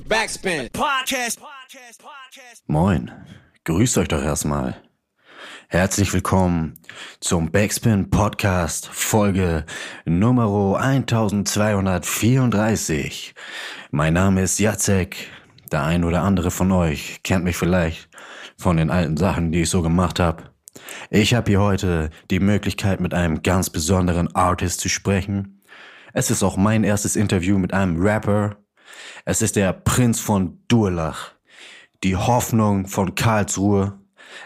Backspin. Podcast. Podcast. Podcast. Moin, grüßt euch doch erstmal. Herzlich willkommen zum Backspin Podcast Folge Nummer 1234. Mein Name ist Jacek. Der ein oder andere von euch kennt mich vielleicht von den alten Sachen, die ich so gemacht habe. Ich habe hier heute die Möglichkeit, mit einem ganz besonderen Artist zu sprechen. Es ist auch mein erstes Interview mit einem Rapper. Es ist der Prinz von Durlach, die Hoffnung von Karlsruhe.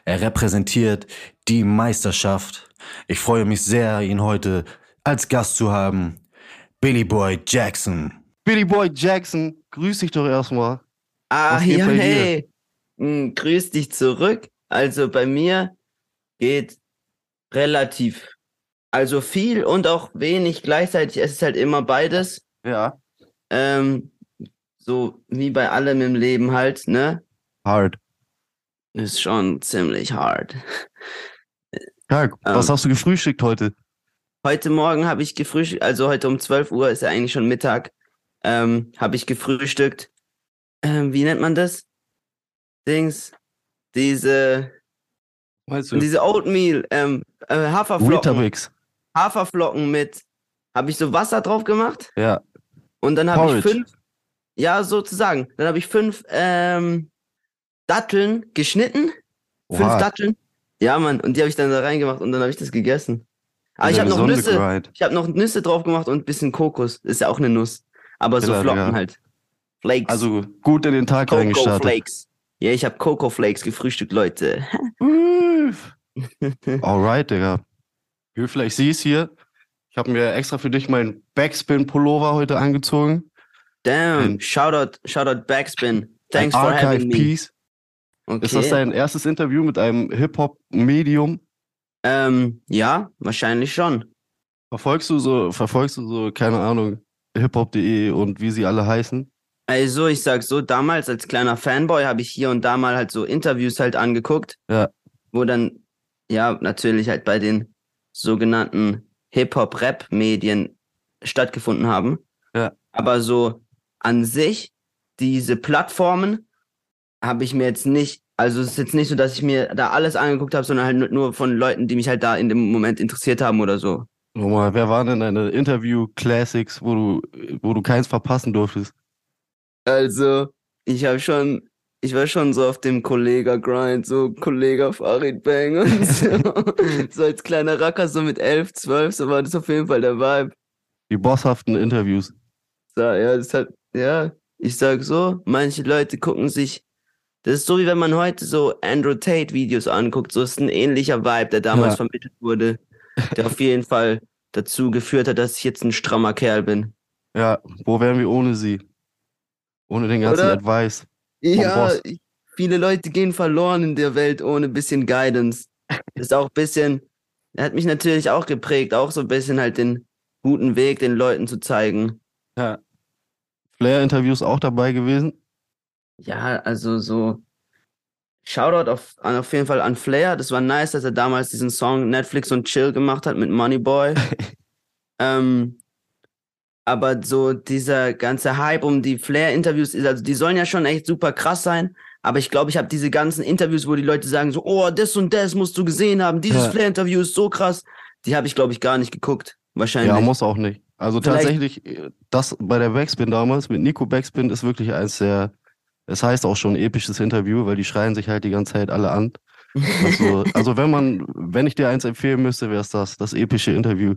Er repräsentiert die Meisterschaft. Ich freue mich sehr, ihn heute als Gast zu haben. Billy Boy Jackson. Billy Boy Jackson, grüß dich doch erstmal. Ah, ja, hey. Hm, grüß dich zurück. Also bei mir geht relativ, also viel und auch wenig gleichzeitig. Es ist halt immer beides. Ja. Ähm, so wie bei allem im Leben halt, ne? Hard. Ist schon ziemlich hart. Ja, was Ähm. hast du gefrühstückt heute? Heute Morgen habe ich gefrühstückt, also heute um 12 Uhr ist ja eigentlich schon Mittag, ähm, habe ich gefrühstückt. Ähm, wie nennt man das? Dings. Diese, Meinst diese Oatmeal, ähm, äh, Haferflocken. Weetabix. Haferflocken mit, habe ich so Wasser drauf gemacht Ja. und dann habe ich fünf, ja sozusagen, dann habe ich fünf ähm, Datteln geschnitten, fünf Oha. Datteln. Ja, Mann, und die habe ich dann da reingemacht und dann habe ich das gegessen. Aber ich Der habe noch Nüsse, Grind. ich habe noch Nüsse drauf gemacht und ein bisschen Kokos. Ist ja auch eine Nuss, aber so Killer, Flocken Digga. halt. Flakes. Also gut in den Tag Coco reingestartet. Flakes. Ja, ich habe Coco Flakes gefrühstückt, Leute. Alright, Digga. Wie vielleicht siehst hier, ich habe mir extra für dich meinen Backspin-Pullover heute angezogen. Damn, Ein- shoutout, shoutout Backspin. Thanks for Archive having me. Piece. Okay. Ist das dein erstes Interview mit einem Hip-Hop-Medium? Ähm, ja, wahrscheinlich schon. Verfolgst du so, verfolgst du so, keine Ahnung, hiphop.de und wie sie alle heißen? Also, ich sag so, damals als kleiner Fanboy habe ich hier und da mal halt so Interviews halt angeguckt. Ja. Wo dann, ja, natürlich halt bei den sogenannten Hip-Hop-Rap-Medien stattgefunden haben. Ja. Aber so an sich, diese Plattformen habe ich mir jetzt nicht, also es ist jetzt nicht so, dass ich mir da alles angeguckt habe, sondern halt nur- von Leuten, die mich halt da in dem Moment interessiert haben oder so. Nochmal, wer waren denn deine Interview-Classics, wo du, wo du keins verpassen durftest? Also, ich habe schon, ich war schon so auf dem Kollega-Grind, so Kollega Farid Bang und so. so als kleiner Racker, so mit 11, 12, so war das auf jeden Fall der Vibe. Die bosshaften Interviews. So, ja, das hat, ja, ich sag so, manche Leute gucken sich, das ist so wie wenn man heute so Andrew Tate Videos anguckt, so ist ein ähnlicher Vibe, der damals Ja. vermittelt wurde, der auf jeden Fall dazu geführt hat, dass ich jetzt ein strammer Kerl bin. Ja, wo wären wir ohne sie? Ohne den ganzen Oder? Advice. Ja, viele Leute gehen verloren in der Welt ohne bisschen Guidance. Ist auch ein bisschen, er hat mich natürlich auch geprägt, auch so ein bisschen halt den guten Weg den Leuten zu zeigen. Ja. Flair-Interviews auch dabei gewesen. Ja, also so, Shoutout auf, auf jeden Fall an Flair. Das war nice, dass er damals diesen Song Netflix und Chill gemacht hat mit Moneyboy. ähm, aber so dieser ganze Hype um die Flair-Interviews, ist- also die sollen ja schon echt super krass sein. Aber ich glaube, ich habe diese ganzen Interviews, wo die Leute sagen so, oh, das und das musst du gesehen haben, dieses Ja. Flair-Interview ist so krass. Die habe ich, glaube ich, gar nicht geguckt. Wahrscheinlich. Ja, muss auch nicht. Also Vielleicht- tatsächlich, äh, das bei der Backspin damals mit Nico Backspin ist wirklich eins der, es heißt auch schon episches Interview, weil die schreien sich halt die ganze Zeit alle an. Also, also wenn man, wenn ich dir eins empfehlen müsste, wäre es das, das epische Interview.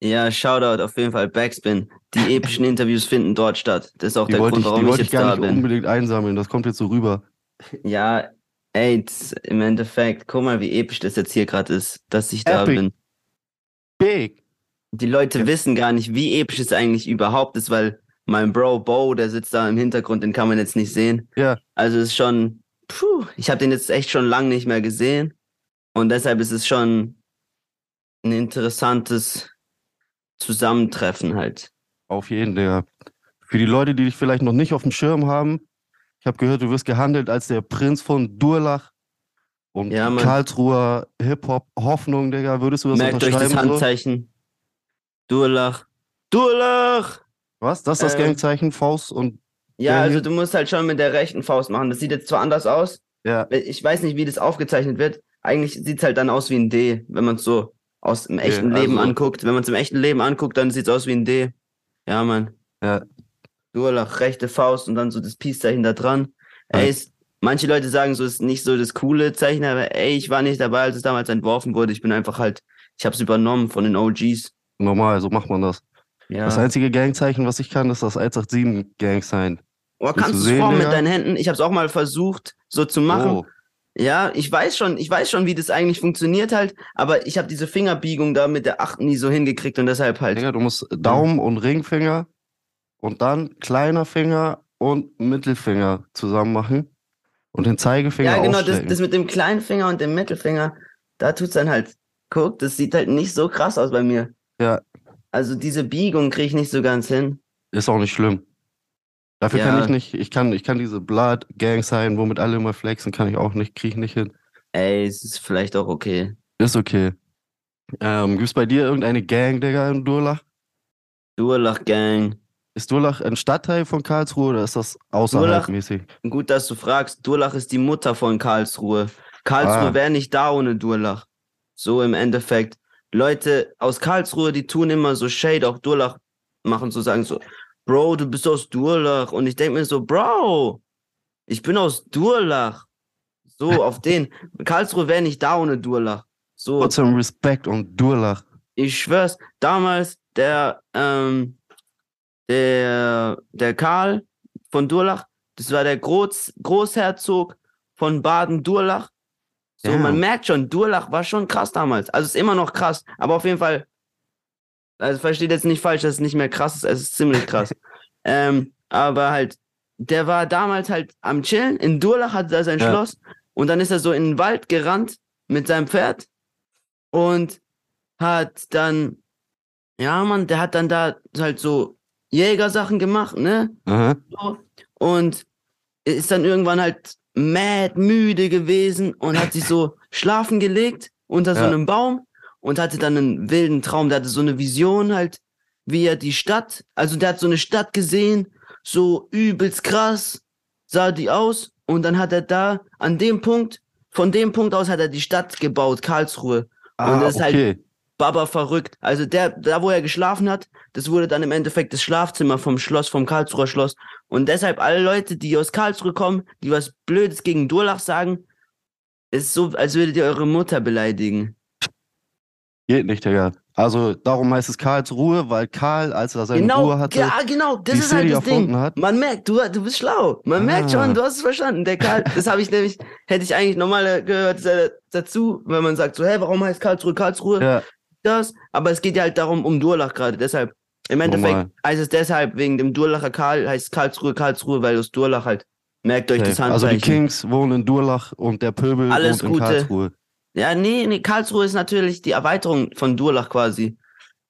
Ja, Shoutout auf jeden Fall, Backspin. Die epischen Interviews finden dort statt. Das ist auch Die der wollte Grund, ich, warum die ich wollte ich jetzt gar da nicht bin. unbedingt einsammeln, das kommt jetzt so rüber. Ja, ey, das- im Endeffekt, guck mal, wie episch das jetzt hier gerade ist, dass ich da Epic. bin. Big! Die Leute wissen gar nicht, wie episch es eigentlich überhaupt ist, weil mein Bro Bo, der sitzt da im Hintergrund, den kann man jetzt nicht sehen. Ja. Also es ist schon, puh, ich habe den jetzt echt schon lange nicht mehr gesehen. Und deshalb ist es schon ein interessantes Zusammentreffen halt. Auf jeden, Digga. Für die Leute, die dich vielleicht noch nicht auf dem Schirm haben, ich habe gehört, du wirst gehandelt als der Prinz von Durlach und Ja. Karlsruher Hip-Hop-Hoffnung, Digga. Würdest du das Merkt euch das unterschreiben? so? Durlach. Durlach! Was? Das ist das Ähm. Gangzeichen, Faust und Ja, also du musst halt schon mit der rechten Faust machen. Das sieht jetzt zwar anders aus. Ja, Ich weiß nicht, wie das aufgezeichnet wird. Eigentlich sieht es halt dann aus wie ein D, wenn man es so aus dem echten Okay, Leben also- anguckt. Wenn man es im echten Leben anguckt, dann sieht es aus wie ein D. Ja, Mann. Ja. Durlach, rechte Faust und dann so das Peace-Zeichen da dran. Ja. Ey, ist, manche Leute sagen so, ist nicht so das coole Zeichen, aber ey, ich war nicht dabei, als es damals entworfen wurde. Ich bin einfach halt, ich habe es übernommen von den OGs. Normal, so macht man das. Ja. Das einzige Gangzeichen, was ich kann, ist das 187-Gang-Sign. oh, kannst du es formen mit deinen Händen? Ich habe es auch mal versucht, so zu machen. Oh, Ja, ich weiß schon, ich weiß schon, wie das eigentlich funktioniert halt, aber ich habe diese Fingerbiegung da mit der achten nie so hingekriegt und deshalb halt. Digga, du musst Daumen und Ringfinger und dann kleiner Finger und Mittelfinger zusammen machen und den Zeigefinger ja, genau, das, das mit dem kleinen Finger und dem Mittelfinger, da tut's dann halt, guck, das sieht halt nicht so krass aus bei mir. Ja. Also diese Biegung kriege ich nicht so ganz hin. Ist auch nicht schlimm. Dafür Ja. kann ich nicht, ich kann, ich kann diese Blood Gang sein, womit alle immer flexen, kann ich auch nicht, krieg ich nicht hin. Ey, es ist vielleicht auch okay. Ist okay. Ähm, gibt's bei dir irgendeine Gang, Digga, in Durlach? Durlach Gang. Ist Durlach ein Stadtteil von Karlsruhe oder ist das außerhalb Durlach- mäßig? Gut, dass du fragst. Durlach ist die Mutter von Karlsruhe. Karlsruhe Ah. wäre nicht da ohne Durlach. So im Endeffekt. Leute aus Karlsruhe, die tun immer so Shade, auch Durlach machen, so sagen so, Bro, du bist aus Durlach. Und ich denke mir so, Bro, ich bin aus Durlach. So, auf den. Karlsruhe wäre nicht da ohne Durlach. So, Trotzdem Respekt und Durlach. ich schwör's, damals der, ähm, der, der Karl von Durlach, das war der Groß, Großherzog von Baden-Durlach. So, Ja. man merkt schon, Durlach war schon krass damals. Also ist immer noch krass, aber auf jeden Fall, also versteht jetzt nicht falsch, dass es nicht mehr krass ist, es ist ziemlich krass. ähm, aber halt, der war damals halt am Chillen, in Durlach hatte er sein Ja. Schloss und dann ist er so in den Wald gerannt mit seinem Pferd und hat dann, ja, Mann, der hat dann da halt so Jägersachen gemacht, ne? So. Und ist dann irgendwann halt mad müde gewesen und hat sich so schlafen gelegt unter so Ja. einem Baum und hatte dann einen wilden Traum. Der hatte so eine Vision halt, wie er die Stadt, also der hat so eine Stadt gesehen, so übelst krass sah die aus und dann hat er da an dem Punkt, von dem Punkt aus hat er die Stadt gebaut, Karlsruhe. Ah, das ist halt- okay. Baba verrückt. Also der, da wo er geschlafen hat, das wurde dann im Endeffekt das Schlafzimmer vom Schloss, vom Karlsruher Schloss. Und deshalb alle Leute, die aus Karlsruhe kommen, die was Blödes gegen Durlach sagen, ist so, als würdet ihr eure Mutter beleidigen. Geht nicht, Digga. Also darum heißt es Karlsruhe, weil Karl, als er seine genau, Ruhe hatte, ja, genau, das die ist halt City das Ding. hat. Man merkt, du, du bist schlau. Man merkt Ah. schon, du hast es verstanden. Der Karl, das habe ich nämlich, hätte ich eigentlich normal gehört äh, dazu, wenn man sagt so, hä, warum heißt Karlsruhe Karlsruhe? ja, das, aber es geht ja halt darum, um Durlach gerade. Deshalb, im Endeffekt Normal. heißt es deshalb, wegen dem Durlacher Karl, heißt es Karlsruhe, Karlsruhe, weil aus Durlach halt. Merkt euch das safe. also Handzeichen. die Kings wohnen in Durlach und der Pöbel Alles wohnt in Gute. Karlsruhe. Ja, nee, nee, Karlsruhe ist natürlich die Erweiterung von Durlach quasi.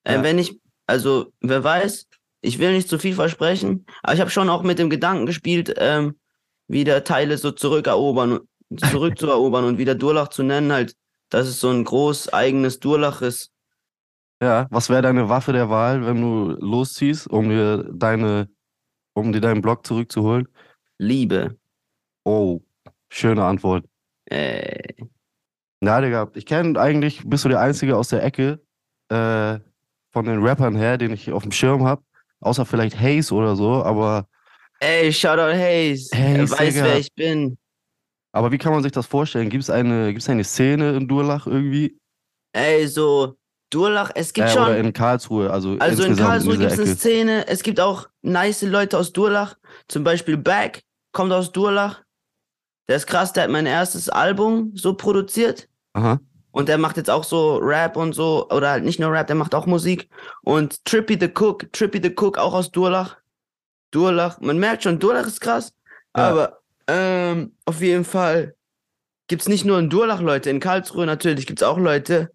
Äh, Ja. Wenn ich, also, wer weiß, ich will nicht zu viel versprechen, aber ich habe schon auch mit dem Gedanken gespielt, ähm, wieder Teile so zurückerobern, zurückzuerobern und wieder Durlach zu nennen, halt, dass es so ein groß eigenes Durlach ist. Ja, was wäre deine Waffe der Wahl, wenn du losziehst, um dir deine, um dir deinen Block zurückzuholen? Liebe. Oh, schöne Antwort. Äh, Na, Digga, ich kenne eigentlich, bist du der Einzige aus der Ecke äh, von den Rappern her, den ich auf dem Schirm habe. Außer vielleicht Haze oder so, aber, Ey, Shoutout Hayes. Er weiß, Digga. wer ich bin. aber wie kann man sich das vorstellen? Gibt es eine, gibt's eine Szene in Durlach irgendwie? Ey, so, Durlach, es gibt Äh, schon. oder in Karlsruhe, also, also in Karlsruhe gibt es eine. Szene. Es gibt auch nice Leute aus Durlach. Zum Beispiel Back kommt aus Durlach. Der ist krass, der hat mein erstes Album so produziert. Aha. Und der macht jetzt auch so Rap und so. Oder halt nicht nur Rap, der macht auch Musik. Und Trippy the Cook, Trippy the Cook auch aus Durlach. Durlach, man merkt schon, Durlach ist krass. Ja. Aber ähm, auf jeden Fall gibt es nicht nur in Durlach Leute, in Karlsruhe natürlich gibt es auch Leute.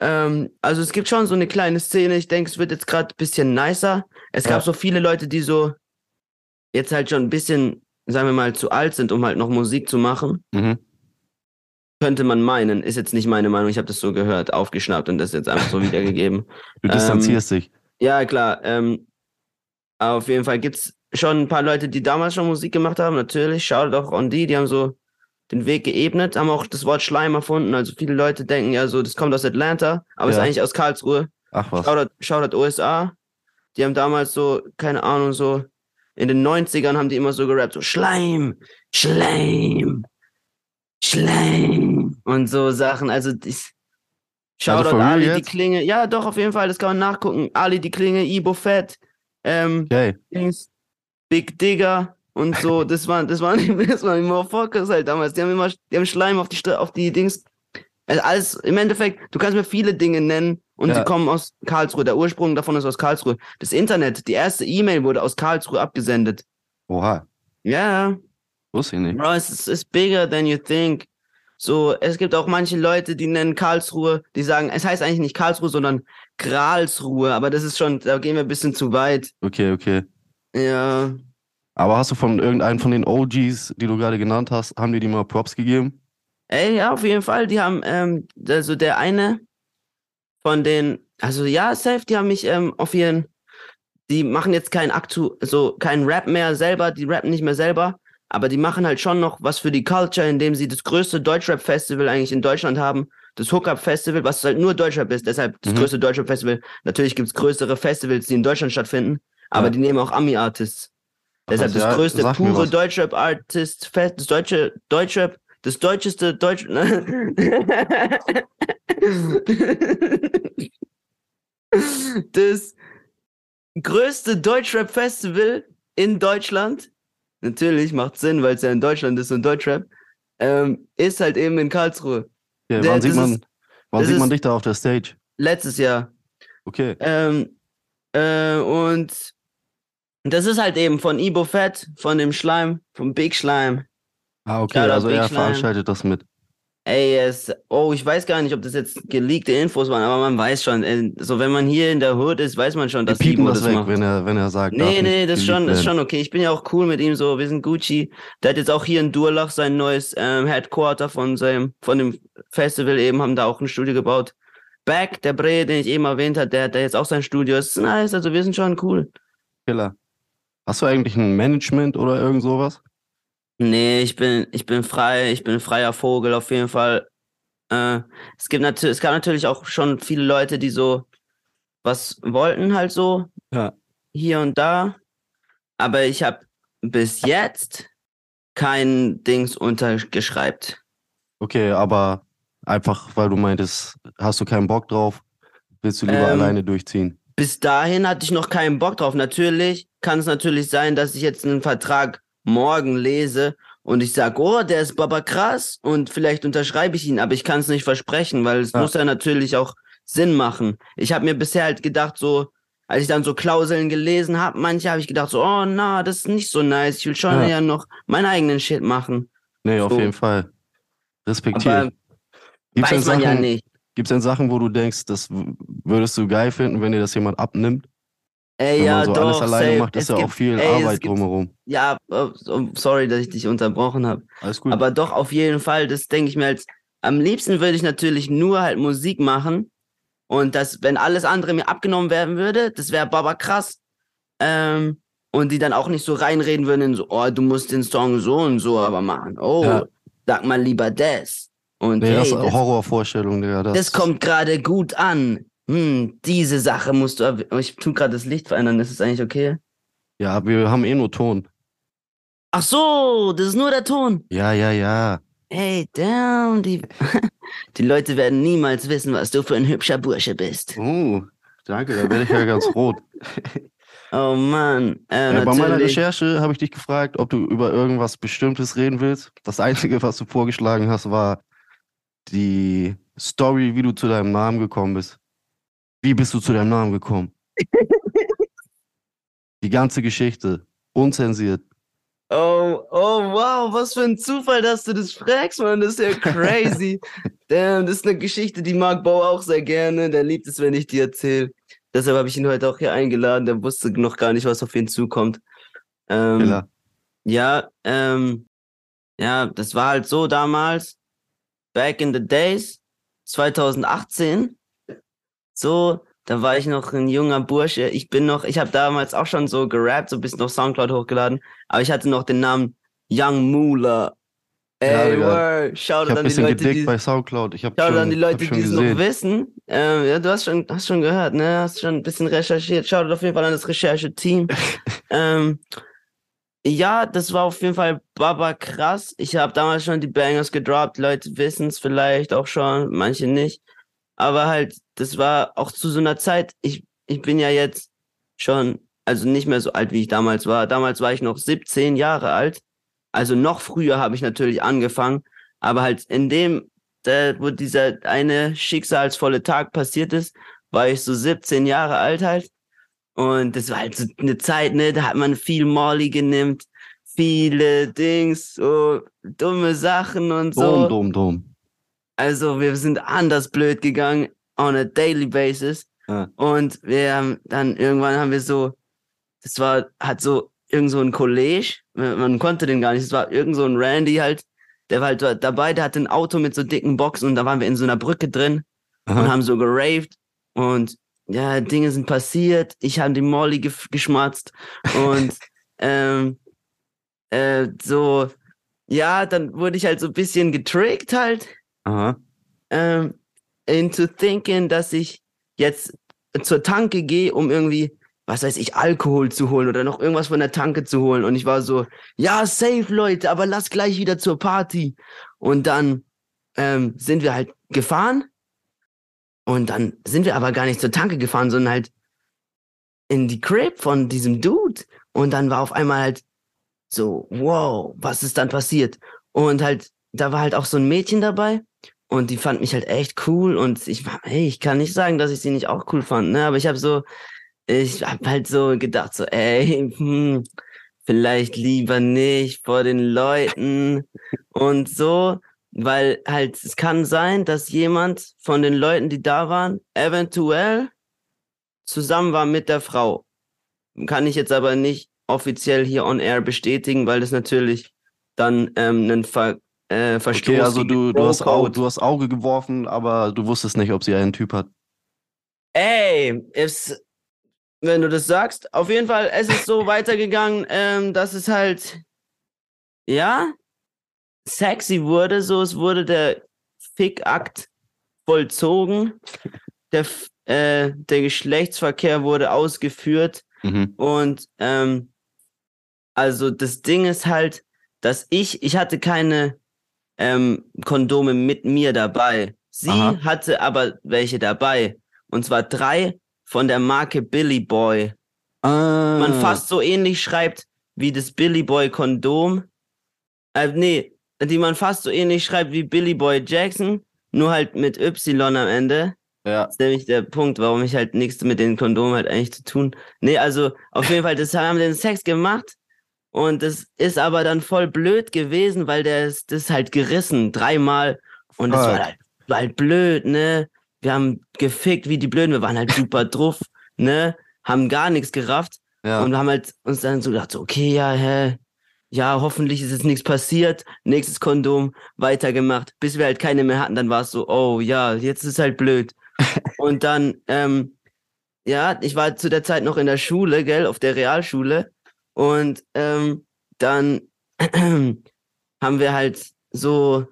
Ähm, also es gibt schon so eine kleine Szene. Ich denke, es wird jetzt gerade ein bisschen nicer. Es Ja. gab so viele Leute, die so jetzt halt schon ein bisschen, sagen wir mal, zu alt sind, um halt noch Musik zu machen. Mhm. Könnte man meinen, ist jetzt nicht meine Meinung. Ich habe das so gehört, aufgeschnappt und das jetzt einfach so wiedergegeben. Du Ähm, distanzierst dich. Ja, klar. Ähm, aber auf jeden Fall gibt's schon ein paar Leute, die damals schon Musik gemacht haben, natürlich. Schaut auch an die, die haben so den Weg geebnet, haben auch das Wort Schleim erfunden. Also viele Leute denken ja so, das kommt aus Atlanta, aber ist Ja. eigentlich aus Karlsruhe. Ach was. Shoutout, Shoutout USA. Die haben damals so, keine Ahnung, so in den 90ern haben die immer so gerappt, so Schleim, Schleim, Schleim und so Sachen. Also ich, Shoutout for real Ali, die jetzt? Klinge. Ja, doch, auf jeden Fall, das kann man nachgucken. Ali, die Klinge, Ibo Fett, ähm, Okay. Big Digger und so. Das waren, das waren, das waren die Motherfuckers halt damals. Die haben immer, die haben Schleim auf die, auf die Dings. Also alles, im Endeffekt, du kannst mir viele Dinge nennen und Ja. sie kommen aus Karlsruhe. Der Ursprung davon ist aus Karlsruhe. Das Internet, die erste E-Mail wurde aus Karlsruhe abgesendet. Oha. Ja, Wusste ich nicht. Bro, es ist, it's bigger than you think. So, es gibt auch manche Leute, die nennen Karlsruhe, die sagen, es heißt eigentlich nicht Karlsruhe, sondern Gralsruhe, aber das ist schon, da gehen wir ein bisschen zu weit. Okay, okay. Ja, Aber hast du von irgendeinem von den OGs, die du gerade genannt hast, haben die dir mal Props gegeben? Ey, ja, auf jeden Fall. Die haben, ähm, also der eine von den, also ja, safe, die haben mich ähm, auf ihren, die machen jetzt kein Aktu, so kein Rap mehr selber, die rappen nicht mehr selber, aber die machen halt schon noch was für die Culture, indem sie das größte Deutschrap-Festival eigentlich in Deutschland haben, das Hookup-Festival, was halt nur Deutschrap ist, deshalb das Mhm. größte Deutschrap-Festival. Natürlich gibt's größere Festivals, die in Deutschland stattfinden, aber Ja. die nehmen auch Ami-Artists. Deshalb was, das ja, größte mir pure was. Deutschrap-Artist, das deutsche Deutschrap, das deutscheste Deutsch. das größte Deutschrap-Festival in Deutschland, natürlich macht Sinn, weil es ja in Deutschland ist und Deutschrap, ähm, ist halt eben in Karlsruhe. Ja, Der- wann sieht man, ist- wann sieht man dich da auf der Stage? Letztes Jahr. Okay. Ähm, äh, und das ist halt eben von Ibo Fett, von dem Schleim, vom Big Schleim. Ah, okay, Shoutout also Big er Slime. veranstaltet das mit. Ey, es, oh, ich weiß gar nicht, ob das jetzt geleakte Infos waren, aber man weiß schon, äh, so wenn man hier in der Hood ist, weiß man schon, dass Ibo das das weg, macht. wenn er, wenn er sagt. Nee, nee, das ist schon, ist schon okay. Ich bin ja auch cool mit ihm, so, wir sind Gucci. Der hat jetzt auch hier in Durlach sein neues ähm, Headquarter von seinem, von dem Festival eben, haben da auch ein Studio gebaut. Back, der Bre, den ich eben erwähnt habe, der hat da jetzt auch sein Studio. ist nice, also wir sind schon cool. Killer. Hast du eigentlich ein Management oder irgend sowas? Nee, ich bin, ich bin frei, ich bin ein freier Vogel auf jeden Fall. Äh, es gibt natürlich, es gab natürlich auch schon viele Leute, die so was wollten halt so. Ja. Hier und da. Aber ich habe bis jetzt kein Dings untergeschreibt. Okay, aber einfach, weil du meintest, hast du keinen Bock drauf, willst du lieber Ähm, alleine durchziehen? Bis dahin hatte ich noch keinen Bock drauf. Natürlich kann es natürlich sein, dass ich jetzt einen Vertrag morgen lese und ich sage, oh, der ist baba krass und vielleicht unterschreibe ich ihn, aber ich kann es nicht versprechen, weil es Ja. muss ja natürlich auch Sinn machen. Ich habe mir bisher halt gedacht, so, als ich dann so Klauseln gelesen habe, manche habe ich gedacht, so, oh, na, das ist nicht so nice. Ich will schon Ja. ja noch meinen eigenen Shit machen. Nee, auf so. jeden Fall. Respektiere. Aber Gibt's weiß man ja Sachen- nicht. Gibt es denn Sachen, wo du denkst, das würdest du geil finden, wenn dir das jemand abnimmt? Ey, Wenn ja, man so doch, alles alleine safe. macht, ist Es ja auch gibt- viel ey, Arbeit gibt- drumherum. Ja, oh, sorry, dass ich dich unterbrochen habe. Alles gut. Aber doch, auf jeden Fall, das denke ich mir als, am liebsten würde ich natürlich nur halt Musik machen. Und das, wenn alles andere mir abgenommen werden würde, das wäre baba krass. Ähm, und die dann auch nicht so reinreden würden in so, oh, du musst den Song so und so aber machen. Oh, Ja. sag mal lieber das. Und nee, hey, das ist das, Horrorvorstellung, Digga. Das, das kommt gerade gut an. Hm, diese Sache musst du, ich tu gerade das Licht verändern, ist es eigentlich okay? Ja, wir haben eh nur Ton. Ach so, das ist nur der Ton. Ja, ja, ja. Hey, damn, die, die Leute werden niemals wissen, was du für ein hübscher Bursche bist. Oh, danke, da werde ich ja ganz rot. Oh Mann, äh, Äh, bei meiner. Recherche habe ich dich gefragt, ob du über irgendwas Bestimmtes reden willst. Das Einzige, was du vorgeschlagen hast, war die Story, wie du zu deinem Namen gekommen bist. Wie bist du zu deinem Namen gekommen? die ganze Geschichte, unzensiert. Oh, oh, wow, was für ein Zufall, dass du das fragst, Mann. Das ist ja crazy. Damn, das ist eine Geschichte, die mag Bo auch sehr gerne. Der liebt es, wenn ich die erzähle. Deshalb habe ich ihn heute auch hier eingeladen. Der wusste noch gar nicht, was auf ihn zukommt. Ähm. Ja, ähm, ja, das war halt so damals, back in the days, 2018. So, da war ich noch ein junger Bursche. Ich bin noch, ich habe damals auch schon so gerappt, so ein bisschen auf Soundcloud hochgeladen, aber ich hatte noch den Namen Young Moolah. Ja, Ey. Ich Shoutout an die Leute, die, bei Soundcloud. Ich Shoutout an die Leute, die es noch wissen. Ähm, ja, du hast schon, hast schon gehört, ne? Hast schon ein bisschen recherchiert. Shoutout auf jeden Fall an das Rechercheteam. ähm, ja, das war auf jeden Fall Baba krass. Ich habe damals schon die Bangers gedroppt. Leute wissen es vielleicht auch schon, manche nicht. Aber halt, das war auch zu so einer Zeit. Ich, ich bin ja jetzt schon, also nicht mehr so alt, wie ich damals war. Damals war ich noch 17 Jahre alt. Also noch früher habe ich natürlich angefangen. Aber halt in dem, da, wo dieser eine schicksalsvolle Tag passiert ist, war ich so 17 Jahre alt halt. Und das war halt so eine Zeit, ne, da hat man viel Molly genimmt, viele Dings, so dumme Sachen und so. Dom, dom, dom. Also wir sind anders blöd gegangen on a daily basis. Ja. Und wir haben dann irgendwann haben wir so, das war, hat so irgend so ein College, man man konnte den gar nicht, es war irgend so ein Randy halt, der war halt dabei, der hatte ein Auto mit so dicken Boxen und da waren wir in so einer Brücke drin und Aha. haben so geraved und ja, Dinge sind passiert, ich habe die Molly gef- geschmatzt und ähm, äh, so, ja, dann wurde ich halt so ein bisschen getrickt halt ähm, into thinking, dass ich jetzt zur Tanke gehe, um irgendwie, was weiß ich, Alkohol zu holen oder noch irgendwas von der Tanke zu holen. Und ich war so, ja, safe, Leute, aber lass gleich wieder zur Party. Und dann ähm, sind wir halt gefahren. Und dann sind wir aber gar nicht zur Tanke gefahren, sondern halt in die Crib von diesem Dude. Und dann war auf einmal halt so, wow, was ist dann passiert? Und halt, da war halt auch so ein Mädchen dabei. Und die fand mich halt echt cool. Und ich war, hey, ich kann nicht sagen, dass ich sie nicht auch cool fand, ne? Aber ich habe so, ich habe halt so gedacht, so, ey, hm, vielleicht lieber nicht vor den Leuten und so, weil halt, es kann sein, dass jemand von den Leuten, die da waren, eventuell zusammen war mit der Frau. Kann ich jetzt aber nicht offiziell hier on air bestätigen, weil das natürlich dann ähm, ein Ver äh, Verstoß Okay, also du, du, hast Au, Bro-Code. du hast Auge geworfen, aber du wusstest nicht, ob sie einen Typ hat. Ey, es, wenn du das sagst, auf jeden Fall, es ist so weitergegangen, ähm, dass es halt, ja, sexy wurde, so, es wurde der Fickakt vollzogen, der, äh, der Geschlechtsverkehr wurde ausgeführt Mhm. und, ähm, also das Ding ist halt, dass ich, ich hatte keine ähm, Kondome mit mir dabei. Sie Aha. hatte aber welche dabei. Und zwar drei von der Marke Billy Boy. Ah, Man fast so ähnlich schreibt wie das Billy Boy Kondom. Äh, nee, die man fast so ähnlich schreibt wie Billy Boy Jackson, nur halt mit Y am Ende. Ja. Das ist nämlich der Punkt, warum ich halt nichts mit den Kondomen halt eigentlich zu tun. Nee, also auf jeden Fall, das haben den Sex gemacht. Und das ist aber dann voll blöd gewesen, weil der ist das halt gerissen, dreimal. Und das war halt, war halt blöd, ne? Wir haben gefickt wie die Blöden, wir waren halt super drauf, ne? Haben gar nichts gerafft. Ja. Und wir haben halt uns dann so gedacht, so, okay, ja, hä, ja, hoffentlich ist jetzt nichts passiert. Nächstes Kondom, weitergemacht, bis wir halt keine mehr hatten. Dann war es so, oh ja, jetzt ist halt blöd. Und dann, ähm, ja, ich war zu der Zeit noch in der Schule, gell, auf der Realschule. Und ähm, dann haben wir halt so,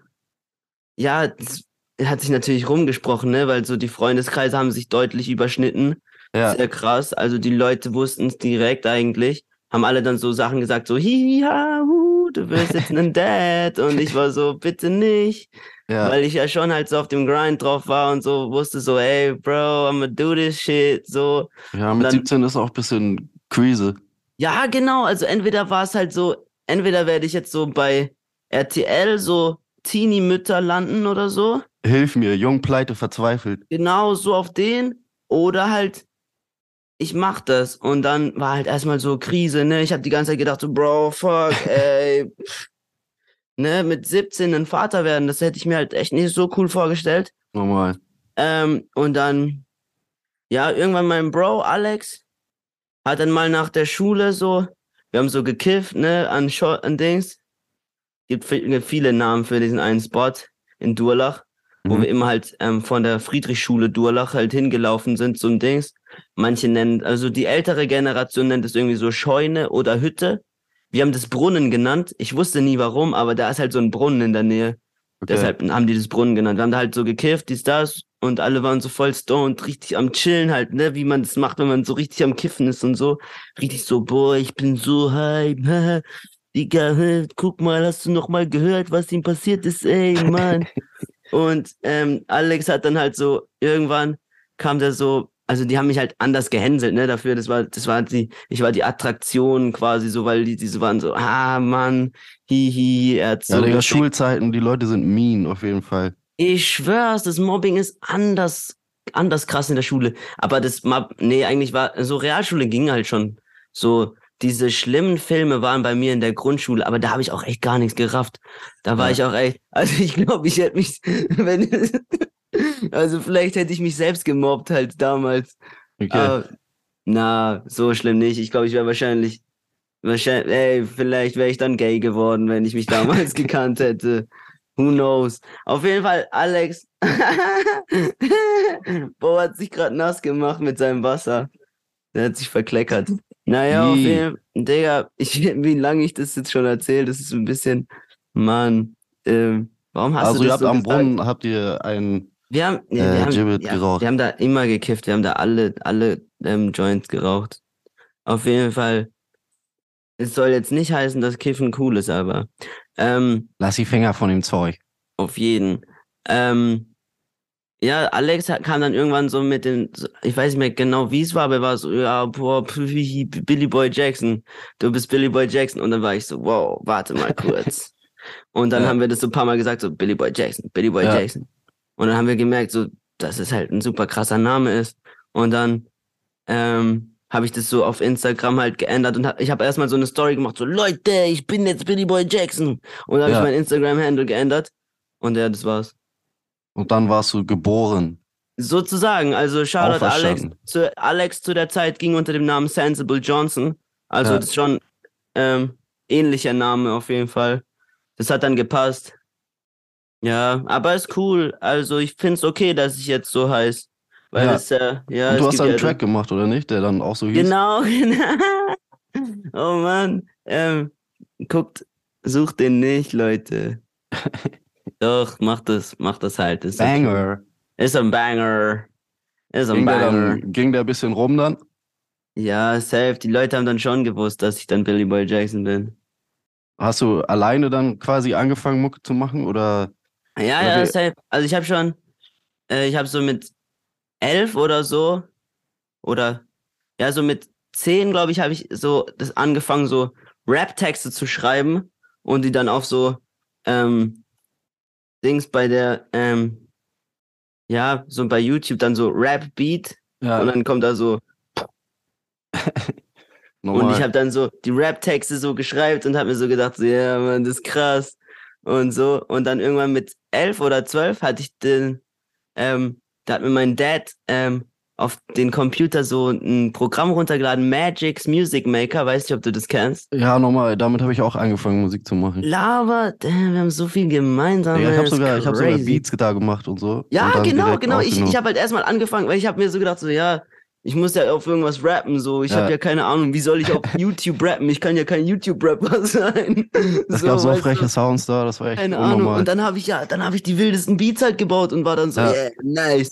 ja, das hat sich natürlich rumgesprochen, ne, weil so die Freundeskreise haben sich deutlich überschnitten. ja. Sehr krass. Also die Leute wussten es direkt eigentlich. Haben alle dann so Sachen gesagt, so hi, ha, hu, du wirst jetzt ein Dad. Und ich war so, bitte nicht. ja. Weil ich ja schon halt so auf dem Grind drauf war und so wusste so, ey, Bro, I'm gonna do this shit. So. ja, mit dann- 17 ist auch ein bisschen Krise. Ja, genau. Also entweder war es halt so, entweder werde ich jetzt so bei RTL so Teenie-Mütter landen oder so. Hilf mir, jung, pleite, verzweifelt. Genau so auf den. Oder halt, ich mach das. Und dann war halt erstmal so Krise, ne? Ich habe die ganze Zeit gedacht, so, Bro, fuck, ey. ne, mit 17 ein Vater werden, das hätte ich mir halt echt nicht so cool vorgestellt. Normal. Ähm, und dann, ja, irgendwann mein Bro, Alex, hat dann mal nach der Schule so, wir haben so gekifft, ne, an, Scho an Dings. Gibt gibt viele Namen für diesen einen Spot in Durlach. Wo Mhm. wir immer halt ähm, von der Friedrichschule Durlach halt hingelaufen sind, so ein Dings. Manche nennen, also die ältere Generation nennt es irgendwie so Scheune oder Hütte. Wir haben das Brunnen genannt. Ich wusste nie warum, aber da ist halt so ein Brunnen in der Nähe. Okay. Deshalb haben die das Brunnen genannt. Wir haben da halt so gekifft, dies, das, und alle waren so voll stoned, richtig am Chillen halt, ne, wie man das macht, wenn man so richtig am Kiffen ist und so. Richtig so, boah, ich bin so hype. Digga, guck mal, hast du noch mal gehört, was ihm passiert ist, ey, Mann. und ähm, Alex hat dann halt so, irgendwann kam der so, also die haben mich halt anders gehänselt, ne, dafür, das war, das war die, ich war die Attraktion quasi so, weil die, die so waren so, ah, Mann, hihi, er hat so Ja, Digga. Schulzeiten, die Leute sind mean auf jeden Fall. Ich schwör's, das Mobbing ist anders, anders krass in der Schule. Aber das, nee, eigentlich war, so Realschule ging halt schon. So, diese schlimmen Filme waren bei mir in der Grundschule, aber da habe ich auch echt gar nichts gerafft. Da war Ja. ich auch echt, also ich glaube, ich hätte mich, wenn, also vielleicht hätte ich mich selbst gemobbt halt damals. Okay. Aber, na, so schlimm nicht. Ich glaube, ich wäre wahrscheinlich, wahrscheinlich, ey, vielleicht wäre ich dann gay geworden, wenn ich mich damals gekannt hätte. Who knows? Auf jeden Fall, Alex. Bo hat sich gerade nass gemacht mit seinem Wasser. Der hat sich verkleckert. Naja, auf jeden Fall, Digga, ich, wie lange ich das jetzt schon erzähle, das ist ein bisschen, Mann, ähm, warum hast also du ihr das habt so am? Brunnen, habt ihr einen, Wir haben, ja, Äh, wir, haben ja, wir haben da immer gekifft, wir haben da alle, alle ähm, Joints geraucht. Auf jeden Fall. Es soll jetzt nicht heißen, dass Kiffen cool ist, aber ähm, lass die Finger von dem Zeug. auf jeden. Ähm, ja, Alex kam dann irgendwann so mit den, so- ich weiß nicht mehr genau, wie es war, aber er war so, ja, boah, Billy Boy Jackson, du bist Billy Boy Jackson. Und dann war ich so, wow, warte mal kurz. Und dann Ja. haben wir das so ein paar Mal gesagt, so Billy Boy Jackson, Billy Boy Ja. Jackson. Und dann haben wir gemerkt, so, dass es halt ein super krasser Name ist. Und dann ähm, habe ich das so auf Instagram halt geändert und hab, ich habe erstmal so eine Story gemacht, so Leute, ich bin jetzt Billy Boy Jackson. Und dann habe Ja. ich mein Instagram-Handle geändert. Und ja, das war's. Und dann warst du geboren. Sozusagen, also Shoutout Alex zu, Alex zu der Zeit ging unter dem Namen Sensible Johnson. Also Ja. das ist schon ähm, ähnlicher Name auf jeden Fall. Das hat dann gepasst. Ja, aber ist cool. Also ich find's okay, dass ich jetzt so heiß. Weil Ja. es äh, ja. Und es du hast einen ja Track gemacht, oder nicht? Der dann auch so hieß. Genau, genau. Oh Mann. Ähm, guckt, sucht den nicht, Leute. Doch, macht das, macht das halt. Ist okay. Banger. Ist ein Banger. Ist ein Ging der, Banger. dann, ging der ein bisschen rum dann? Ja, safe. Die Leute haben dann schon gewusst, dass ich dann Billy Boy Jackson bin. Hast du alleine dann quasi angefangen, Mucke zu machen? Oder Ja, Oder ja, safe. Also ich habe schon, äh, ich habe so mit elf oder so, oder ja, so mit zehn, glaube ich, habe ich so das angefangen, so Rap-Texte zu schreiben und die dann auf so ähm, Dings bei der, ähm, ja, so bei YouTube dann so Rap-Beat ja, und dann kommt da so. Und ich habe dann so die Rap-Texte so geschrieben und habe mir so gedacht, so, ja, Mann, das ist krass. Und so. Und dann irgendwann mit elf oder zwölf hatte ich den, ähm, da hat mir mein Dad ähm, auf den Computer so ein Programm runtergeladen, Magic's Music Maker, weißt du, ob du das kennst? ja, nochmal, damit habe ich auch angefangen, Musik zu machen. Lava, damn, wir haben so viel gemeinsam. Ja, ich habe sogar, ich hab sogar. Beats da gemacht und so. Ja, und genau, genau. Ich, ich habe halt erstmal angefangen, weil ich habe mir so gedacht, so, ja, ich muss ja auf irgendwas rappen, so. Ich Ja. habe ja keine Ahnung, wie soll ich auf YouTube rappen? Ich kann ja kein YouTube-Rapper sein. Es gab so du? freche Sounds da, das war echt Keine Ahnung. unnormal. Und dann habe ich ja, dann habe ich die wildesten Beats halt gebaut und war dann so, Ja. yeah, nice,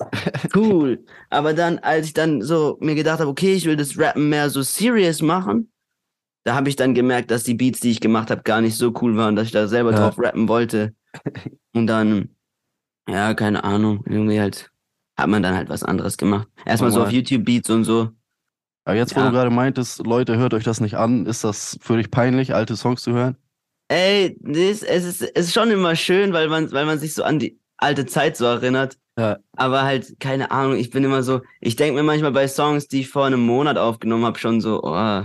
cool. Aber dann, als ich dann so mir gedacht habe, okay, ich will das Rappen mehr so serious machen, da habe ich dann gemerkt, dass die Beats, die ich gemacht habe, gar nicht so cool waren, dass ich da selber Ja. drauf rappen wollte. Und dann, ja, keine Ahnung, irgendwie halt hat man dann halt was anderes gemacht. Erstmal so auf Normal. YouTube Beats und so. Aber jetzt, wo Ja. du gerade meintest, Leute, hört euch das nicht an, ist das für dich peinlich, alte Songs zu hören? Ey, das, es, ist, es ist schon immer schön, weil man, weil man sich so an die alte Zeit so erinnert. Ja. Aber halt, keine Ahnung, ich bin immer so, ich denke mir manchmal bei Songs, die ich vor einem Monat aufgenommen habe, schon so, oh,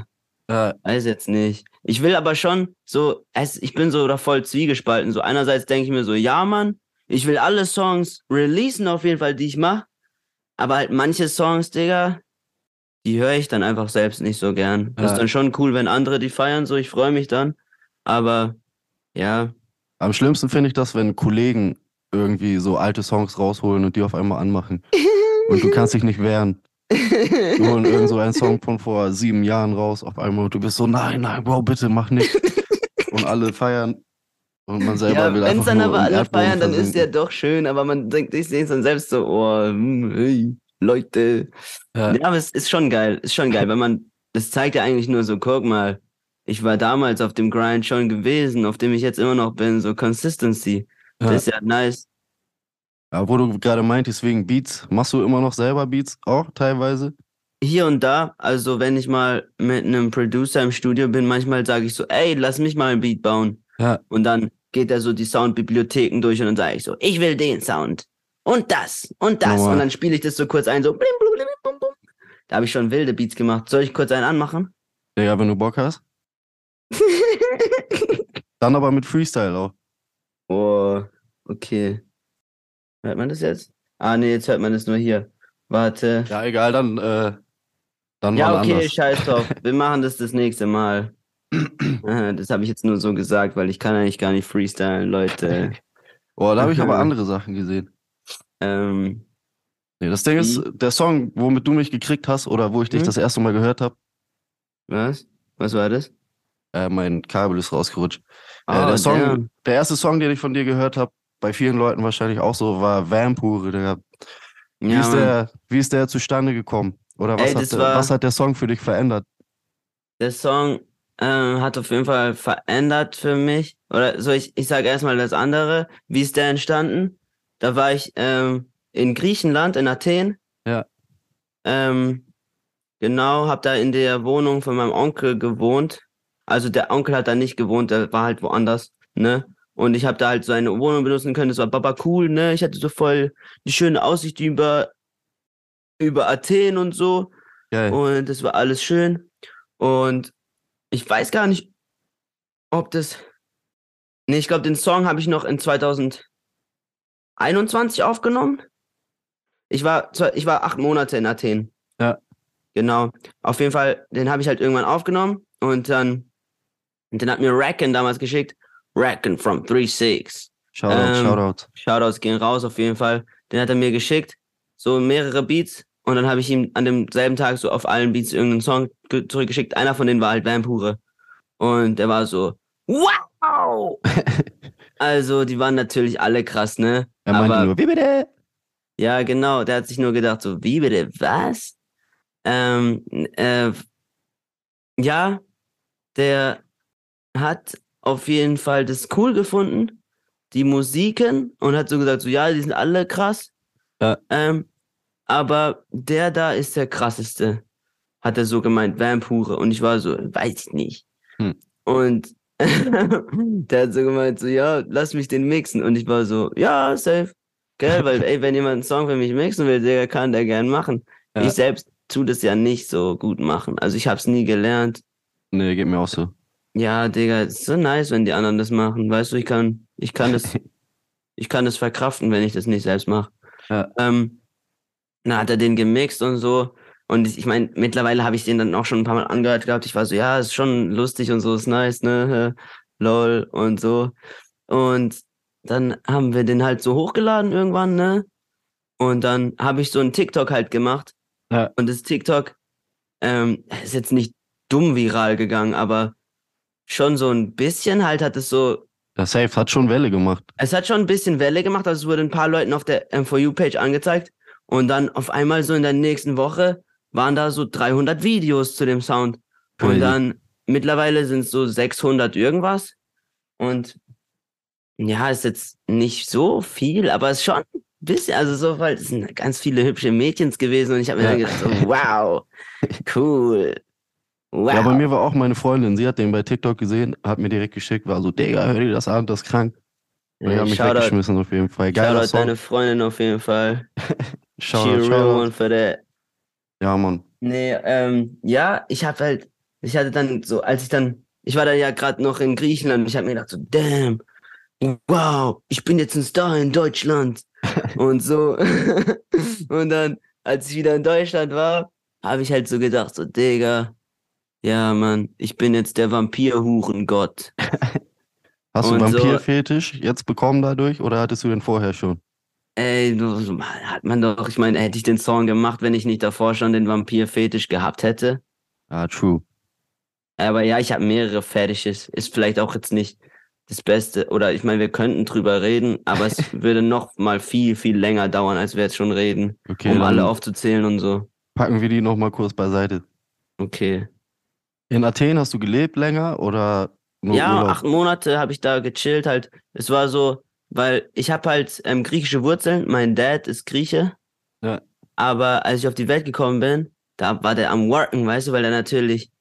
Ja, weiß jetzt nicht. Ich will aber schon so, es, ich bin so da voll zwiegespalten. So einerseits denke ich mir so, ja, Mann, ich will alle Songs releasen auf jeden Fall, die ich mache. Aber halt manche Songs, Digga, die höre ich dann einfach selbst nicht so gern. Das Ja. ist dann schon cool, wenn andere die feiern, so, ich freue mich dann. Aber, ja, Am schlimmsten finde ich das, wenn Kollegen irgendwie so alte Songs rausholen und die auf einmal anmachen. Und du kannst dich nicht wehren. Die holen irgend so einen Song von vor sieben Jahren raus auf einmal und du bist so, nein, nein, Bro, bitte mach nicht. Und alle feiern und man selber Ja, will einfach es dann aber alle feiern, dann ist der doch schön, aber man denkt sich sehen dann selbst so, oh, hm, hey, Leute. Ja. Ja, aber es ist schon geil, ist schon geil, wenn man, das zeigt ja eigentlich nur so, guck mal, ich war damals auf dem Grind schon gewesen, auf dem ich jetzt immer noch bin, so Consistency. Ja. Das ist ja nice. Ja, wo du gerade meintest, wegen Beats, machst du immer noch selber Beats auch teilweise? Hier und da, also wenn ich mal mit einem Producer im Studio bin, manchmal sage ich so, ey, lass mich mal ein Beat bauen. Ja. Und dann geht er so die Soundbibliotheken durch und dann sage ich so, ich will den Sound. Und das. Und das. Normal. Und dann spiele ich das so kurz ein, so. Da habe ich schon wilde Beats gemacht. Soll ich kurz einen anmachen? Digga, wenn du Bock hast. Dann aber mit Freestyle auch. oh, okay. Hört man das jetzt? Ah, nee, jetzt hört man das nur hier. Warte. Ja, egal, dann, äh, dann Ja, okay, anders. scheiß drauf. Wir machen das das nächste Mal. Äh, Das habe ich jetzt nur so gesagt, weil ich kann eigentlich gar nicht freestylen, Leute. Oh, da habe ich aber Aha. andere Sachen gesehen. Ähm, Nee, das Ding ist, der Song, womit du mich gekriegt hast oder wo ich dich Mhm. das erste Mal gehört habe, was? Was war das? äh, mein Kabel ist rausgerutscht. Ah, äh, der Song, der erste Song, den ich von dir gehört habe, bei vielen Leuten wahrscheinlich auch so, war Vampure. Digga. Wie, Ja, ist der, wie ist der zustande gekommen? Oder was, Ey, hat der, war- was hat der Song für dich verändert? Der Song ähm, hat auf jeden Fall verändert für mich. Oder so, ich, ich sage erstmal das andere. Wie ist der entstanden? Da war ich ähm, in Griechenland, in Athen. Ja. Ähm, genau, hab da in der Wohnung von meinem Onkel gewohnt. Also der Onkel hat da nicht gewohnt, der war halt woanders, ne? Und ich habe da halt so eine Wohnung benutzen können. Das war baba cool, ne? Ich hatte so voll die schöne Aussicht über über Athen und so. Geil. Und das war alles schön. Und ich weiß gar nicht, ob das. Nee, ich glaube, den Song habe ich noch in 2021 aufgenommen. Ich war, ich war acht Monate in Athen. Ja. Genau. Auf jeden Fall, den habe ich halt irgendwann aufgenommen und dann, den hat mir Racken damals geschickt. Racken from 3-6. Shoutout, ähm, Shoutout. Shoutouts gehen raus auf jeden Fall. Den hat er mir geschickt, so mehrere Beats. Und dann habe ich ihm an demselben Tag so auf allen Beats irgendeinen Song ge- zurückgeschickt. Einer von denen war halt Vampure. Und der war so, wow! also, die waren natürlich alle krass, ne? Er meinte aber- nur, wie bitte? Ja, genau. Der hat sich nur gedacht, so, wie bitte, was? Ähm, äh, ja, der hat auf jeden Fall das cool gefunden, die Musiken, und hat so gesagt, so, ja, die sind alle krass. Ja. Ähm, aber der da ist der krasseste, hat er so gemeint, Vampure. Und ich war so, weiß ich nicht. Hm. Und der hat so gemeint, so, ja, lass mich den mixen. Und ich war so, ja, safe. Gell, weil, ey, wenn jemand einen Song für mich mixen will, der kann der gern machen. Ja. Ich selbst tu das ja nicht so gut machen. Also ich hab's nie gelernt. Nee, geht mir auch so. Ja, Digga, ist so nice, wenn die anderen das machen. Weißt du, ich kann, ich kann das, ich kann das verkraften, wenn ich das nicht selbst mache. Ja. Ähm, na, hat er den gemixt und so. Und ich, meine, mittlerweile habe ich den dann auch schon ein paar Mal angehört gehabt. Ich war so, ja, ist schon lustig und so, ist nice, ne? Lol und so. Und dann haben wir den halt so hochgeladen irgendwann, ne? Und dann habe ich so einen TikTok halt gemacht. Ja. Und das TikTok ähm, ist jetzt nicht dumm viral gegangen, aber schon so ein bisschen halt hat es so, Das Safe hat schon Welle gemacht. es hat schon ein bisschen Welle gemacht, also es wurde ein paar Leuten auf der M4U-Page angezeigt und dann auf einmal so in der nächsten Woche waren da so 300 Videos zu dem Sound und Crazy. dann mittlerweile sind es so 600 irgendwas und ja, ist jetzt nicht so viel, aber es ist schon ein bisschen, also so, weil es sind ganz viele hübsche Mädchens gewesen und ich habe mir Ja. dann gedacht, so, wow, cool. Wow. Ja, bei mir war auch meine Freundin, sie hat den bei TikTok gesehen, hat mir direkt geschickt, war so, Digga, hör dir das an, das ist krank. Und ich Ja, hab mich Shoutout, weggeschmissen auf jeden Fall. Geiler Shoutout Song. deine Freundin auf jeden Fall. A real Shoutout. one for that. Ja, Mann. Nee, ähm, ja, ich habe halt, ich hatte dann so, als ich dann, ich war da ja gerade noch in Griechenland, ich habe mir gedacht so, damn, wow, ich bin jetzt ein Star in Deutschland und so. und dann, als ich wieder in Deutschland war, habe ich halt so gedacht so, Digga, ja, Mann, ich bin jetzt der Vampirhurengott. Hast du Und so- Vampirfetisch jetzt bekommen dadurch oder hattest du den vorher schon? Ey, hat man doch, ich meine, hätte ich den Song gemacht, wenn ich nicht davor schon den Vampir-Fetisch gehabt hätte. Ah, true. Aber ja, ich habe mehrere Fetisches. Ist vielleicht auch jetzt nicht das Beste. Oder ich meine, wir könnten drüber reden, aber es würde noch mal viel, viel länger dauern, als wir jetzt schon reden, Okay, um alle aufzuzählen und so. packen wir die nochmal kurz beiseite. Okay. In Athen hast du gelebt länger oder ja, Urlaub? acht Monate habe ich da gechillt halt. Es war so, weil ich habe halt ähm, griechische Wurzeln. Mein Dad ist Grieche. Ja. Aber als ich auf die Welt gekommen bin, da war der am worken, weißt du, weil er natürlich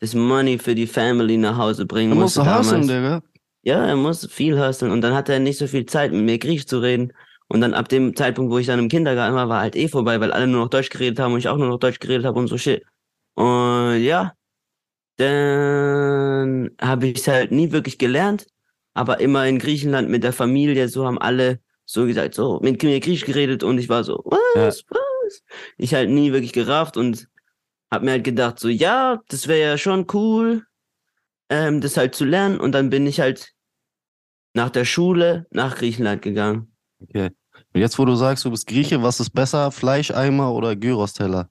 das Money für die Family nach Hause bringen Du musst musste hustlen. Digga. Ja, er muss viel hustlen und dann hatte er nicht so viel Zeit, mit mir Griechisch zu reden. Und dann ab dem Zeitpunkt, wo ich dann im Kindergarten war, war halt eh vorbei, weil alle nur noch Deutsch geredet haben und ich auch nur noch Deutsch geredet habe und so shit. Und ja, dann habe ich es halt nie wirklich gelernt, aber immer in Griechenland mit der Familie, so haben alle so gesagt, so mit mir Griechisch geredet und ich war so, was, was? Ich halt nie wirklich gerafft und hab mir halt gedacht, so, ja, das wäre ja schon cool, ähm, das halt zu lernen. Und dann bin ich halt nach der Schule nach Griechenland gegangen. Okay. Und jetzt, wo du sagst, du bist Grieche, was ist besser, Fleischeimer oder Gyros-Teller?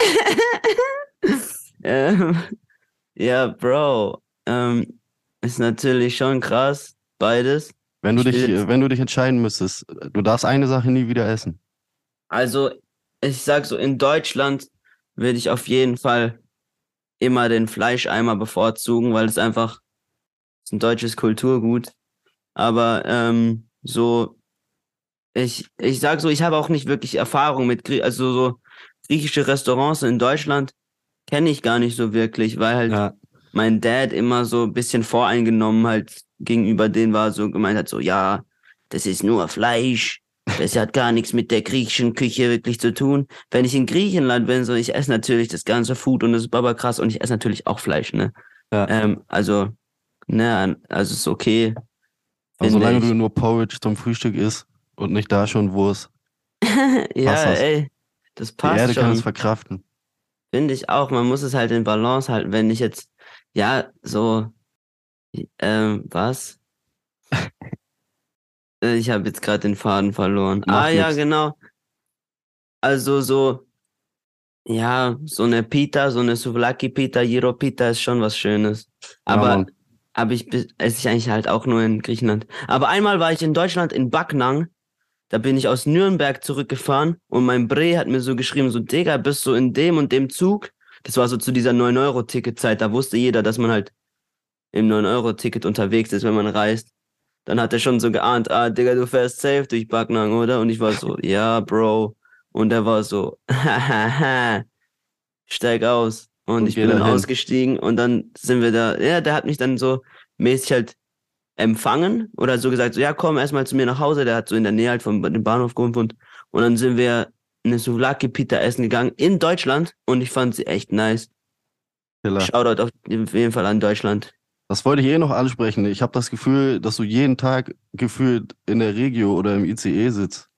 ähm, ja, Bro, ähm, ist natürlich schon krass, beides. Wenn du Ich dich, jetzt- wenn du dich entscheiden müsstest, du darfst eine Sache nie wieder essen. Also, ich sag so, in Deutschland würde ich auf jeden Fall immer den Fleischeimer bevorzugen, weil es einfach ist ein deutsches Kulturgut. Aber ähm, so, ich, ich sag so, ich habe auch nicht wirklich Erfahrung mit Grie also so griechische Restaurants in Deutschland kenne ich gar nicht so wirklich, weil halt Ja. Mein Dad immer so ein bisschen voreingenommen halt gegenüber denen war, so gemeint hat, so, ja, das ist nur Fleisch. Das hat gar nichts mit der griechischen Küche wirklich zu tun. Wenn ich in Griechenland bin, so, ich esse natürlich das ganze Food und das ist baba krass und ich esse natürlich auch Fleisch, ne? Ja. Ähm, also, ne, also ist okay. Aber solange ich. du nur Porridge zum Frühstück isst und nicht da schon Wurst, ja, passt das. ey, das die passt Erde kann es schon. verkraften. Finde ich auch. Man muss es halt in Balance halten. Wenn ich jetzt, ja, so, ähm, was? Äh, ich habe jetzt gerade den Faden verloren. Macht ah, ja, nix. genau. Also so, ja, so eine Pita, so eine Souvlaki Pita, Gyro Pita ist schon was Schönes. Aber Mann. habe ich esse ich eigentlich halt auch nur in Griechenland. Aber einmal war ich in Deutschland in Backnang. Da bin ich aus Nürnberg zurückgefahren und mein Bre hat mir so geschrieben, so Digga, bist du in dem und dem Zug? Das war so zu dieser 9-Euro-Ticket-Zeit. Da wusste jeder, dass man halt im 9-Euro-Ticket unterwegs ist, wenn man reist. Dann hat er schon so geahnt, ah, Digga, du fährst safe durch Backnang, oder? Und ich war so, ja, Bro. Und er war so, hahaha, steig aus. Und, Und ich bin dann dahin. ausgestiegen und dann sind wir da, ja, der hat mich dann so mäßig halt empfangen oder so gesagt, so, ja, komm erstmal zu mir nach Hause. Der hat so in der Nähe halt vom dem Bahnhof gewohnt. Und dann sind wir eine Souvlaki Pita essen gegangen in Deutschland und ich fand sie echt nice. Killer. Shoutout auf jeden Fall an Deutschland. Das wollte ich eh noch ansprechen. Ich habe das Gefühl, dass du jeden Tag gefühlt in der Regio oder im ICE sitzt.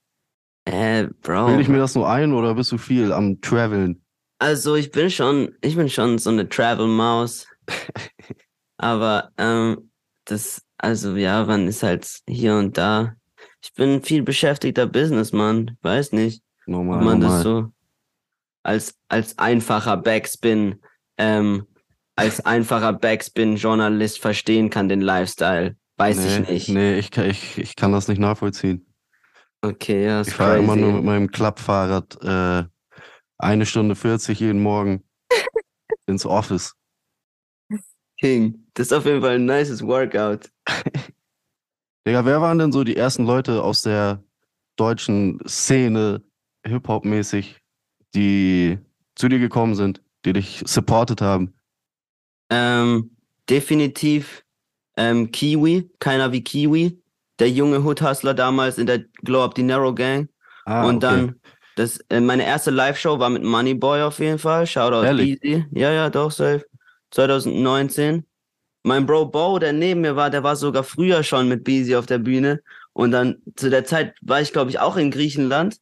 Äh, Bro. Bilde ich mir das nur ein oder bist du viel am Traveln? Also ich bin schon, ich bin schon so eine Travel-Maus. Aber ähm, das, also ja, man ist halt hier und da. Ich bin ein viel beschäftigter Businessman. Weiß nicht, Normal, ob man normal. das so als, als einfacher Backspin, ähm, als einfacher Backspin-Journalist verstehen kann, den Lifestyle. Weiß nee, ich nicht. Nee, ich, kann- ich, ich kann das nicht nachvollziehen. Okay, ja, Ich fahre immer nur mit meinem Klappfahrrad äh, eine Stunde 40 jeden Morgen ins Office. King. Das ist auf jeden Fall ein nices Workout. Digga, wer waren denn so die ersten Leute aus der deutschen Szene, Hip-Hop-mäßig, die zu dir gekommen sind, die dich supportet haben? Ähm, definitiv ähm, Kiwi, keiner wie Kiwi. Der junge Hood Hustler damals in der Glow Up the Narrow Gang. Ah, und okay. dann, das, äh, meine erste Live-Show war mit Moneyboy auf jeden Fall. Shoutout Ehrlich? Easy. Ja, ja, doch, safe. 2019. Mein Bro Bo, der neben mir war, der war sogar früher schon mit Beezy auf der Bühne. Und dann zu der Zeit war ich, glaube ich, auch in Griechenland.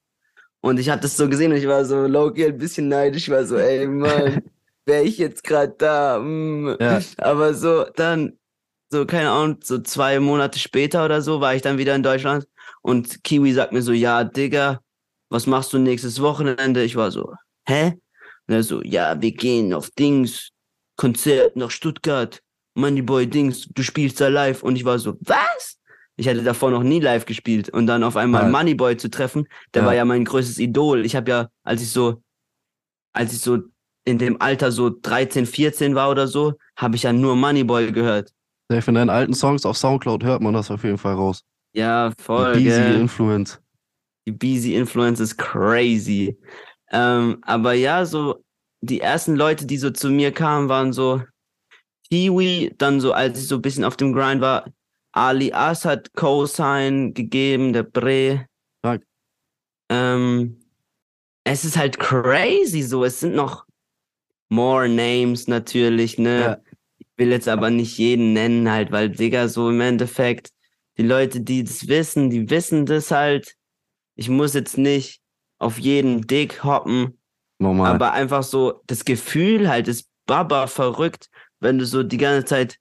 Und ich habe das so gesehen und ich war so low-key ein bisschen neidisch. Ich war so, ey, Mann, wäre ich jetzt gerade da. Mm. Ja. Aber so, dann so, keine Ahnung, so zwei Monate später oder so, war ich dann wieder in Deutschland und Kiwi sagt mir so, ja, Digga, was machst du nächstes Wochenende? Ich war so, hä? Und er so, ja, wir gehen auf Dings, Konzert nach Stuttgart, Moneyboy Dings, du spielst da live. Und ich war so, was? Ich hatte davor noch nie live gespielt. Und dann auf einmal Ja. Moneyboy zu treffen, der Ja. war ja mein größtes Idol. Ich habe ja, als ich so, als ich so in dem Alter so 13, 14 war oder so, habe ich ja nur Moneyboy gehört. Safe in deinen alten Songs auf Soundcloud hört man das auf jeden Fall raus. Ja, voll. Die gell? Influence. Die Beezy Influence ist crazy. Ähm, aber ja, so die ersten Leute, die so zu mir kamen, waren so Kiwi, dann so, als ich so ein bisschen auf dem Grind war, Ali As hat Co-Sign gegeben, der Bre. Stark. Ähm, es ist halt crazy so. Es sind noch more names natürlich, ne? Ja. Ich will jetzt aber nicht jeden nennen halt, weil, Digga, so im Endeffekt, die Leute, die das wissen, die wissen das halt. Ich muss jetzt nicht auf jeden Dick hoppen, Normal. aber einfach so das Gefühl halt ist Baba verrückt, wenn du so die ganze Zeit,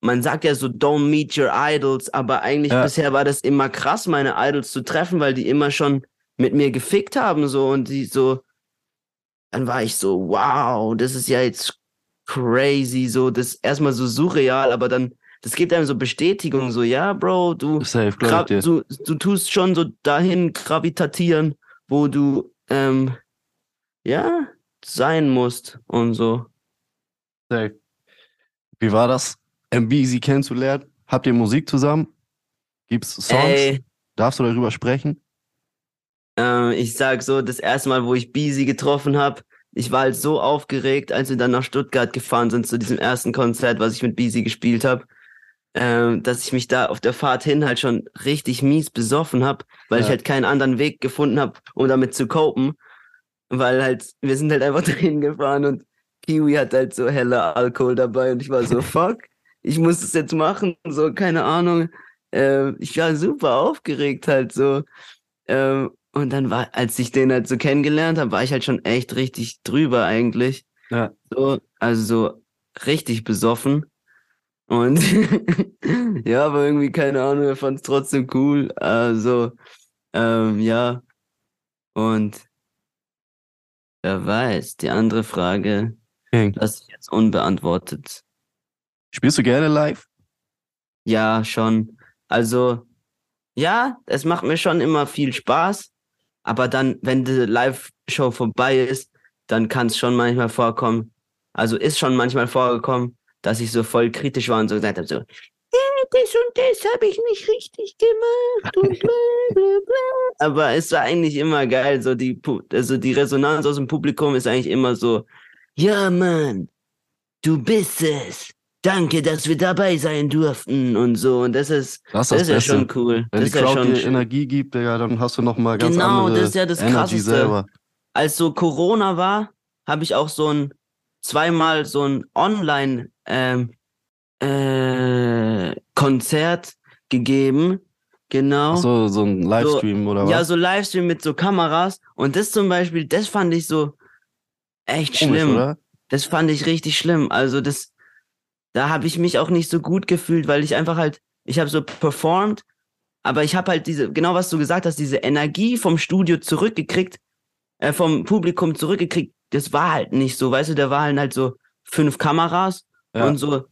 man sagt ja so, don't meet your idols, aber eigentlich Ja. bisher war das immer krass, meine Idols zu treffen, weil die immer schon mit mir gefickt haben so und die so, dann war ich so, wow, das ist ja jetzt crazy, so das erstmal so surreal, aber dann, das gibt einem so Bestätigung, so, ja, Bro, du, Safe, du, du tust schon so dahin gravitatieren, wo du, ähm, ja, sein musst und so. Safe. Wie war das, MBZ kennenzulernen? Habt ihr Musik zusammen? Gibt's Songs? Ey, Darfst du darüber sprechen? ähm, ich sag so, das erste Mal, wo ich Beezy getroffen habe, ich war halt so aufgeregt, als wir dann nach Stuttgart gefahren sind zu diesem ersten Konzert, was ich mit Beezy gespielt habe, ähm, dass ich mich da auf der Fahrt hin halt schon richtig mies besoffen habe, weil ich Ja. halt keinen anderen Weg gefunden habe, um damit zu copen. Weil halt, wir sind halt einfach dahin gefahren und Kiwi hat halt so heller Alkohol dabei und ich war so, fuck, ich muss das jetzt machen, so, keine Ahnung. Ähm, ich war super aufgeregt halt so. Ähm, und dann war, als ich den halt so kennengelernt habe, war ich halt schon echt richtig drüber eigentlich. Ja. So, also so richtig besoffen. Und ja, aber irgendwie, keine Ahnung, er fand es trotzdem cool. Also, ähm, ja. Und wer weiß, die andere Frage King. lasse ich jetzt unbeantwortet. Spielst du gerne live? Ja, schon. Also, ja, es macht mir schon immer viel Spaß. Aber dann, wenn die Live-Show vorbei ist, dann kann es schon manchmal vorkommen. Also ist schon manchmal vorgekommen, dass ich so voll kritisch war und so gesagt habe, so, "Äh, das und das habe ich nicht richtig gemacht und bla bla bla. Aber es war eigentlich immer geil. So die, also die Resonanz aus dem Publikum ist eigentlich immer so, ja, Mann, du bist es. Danke, dass wir dabei sein durften und so. Und das ist, Das das ist das ja schon cool. Wenn das die ja Crowd schon dir. Energie gibt, Digga, dann hast du nochmal ganz Genau, andere das ist ja das Energy Krasseste. selber. Als so Corona war, habe ich auch so ein zweimal so ein Online ähm, äh, Konzert gegeben. Genau. Ach so, so ein Livestream oder was? Ja, so Livestream mit so Kameras. Und das zum Beispiel, das fand ich so echt Komisch, schlimm. oder? Das fand ich richtig schlimm. Also das, da habe ich mich auch nicht so gut gefühlt, weil ich einfach halt, ich habe so performt, aber ich habe halt diese, genau was du gesagt hast, diese Energie vom Studio zurückgekriegt, äh, vom Publikum zurückgekriegt. Das war halt nicht so, weißt du, da waren halt so fünf Kameras Ja. und so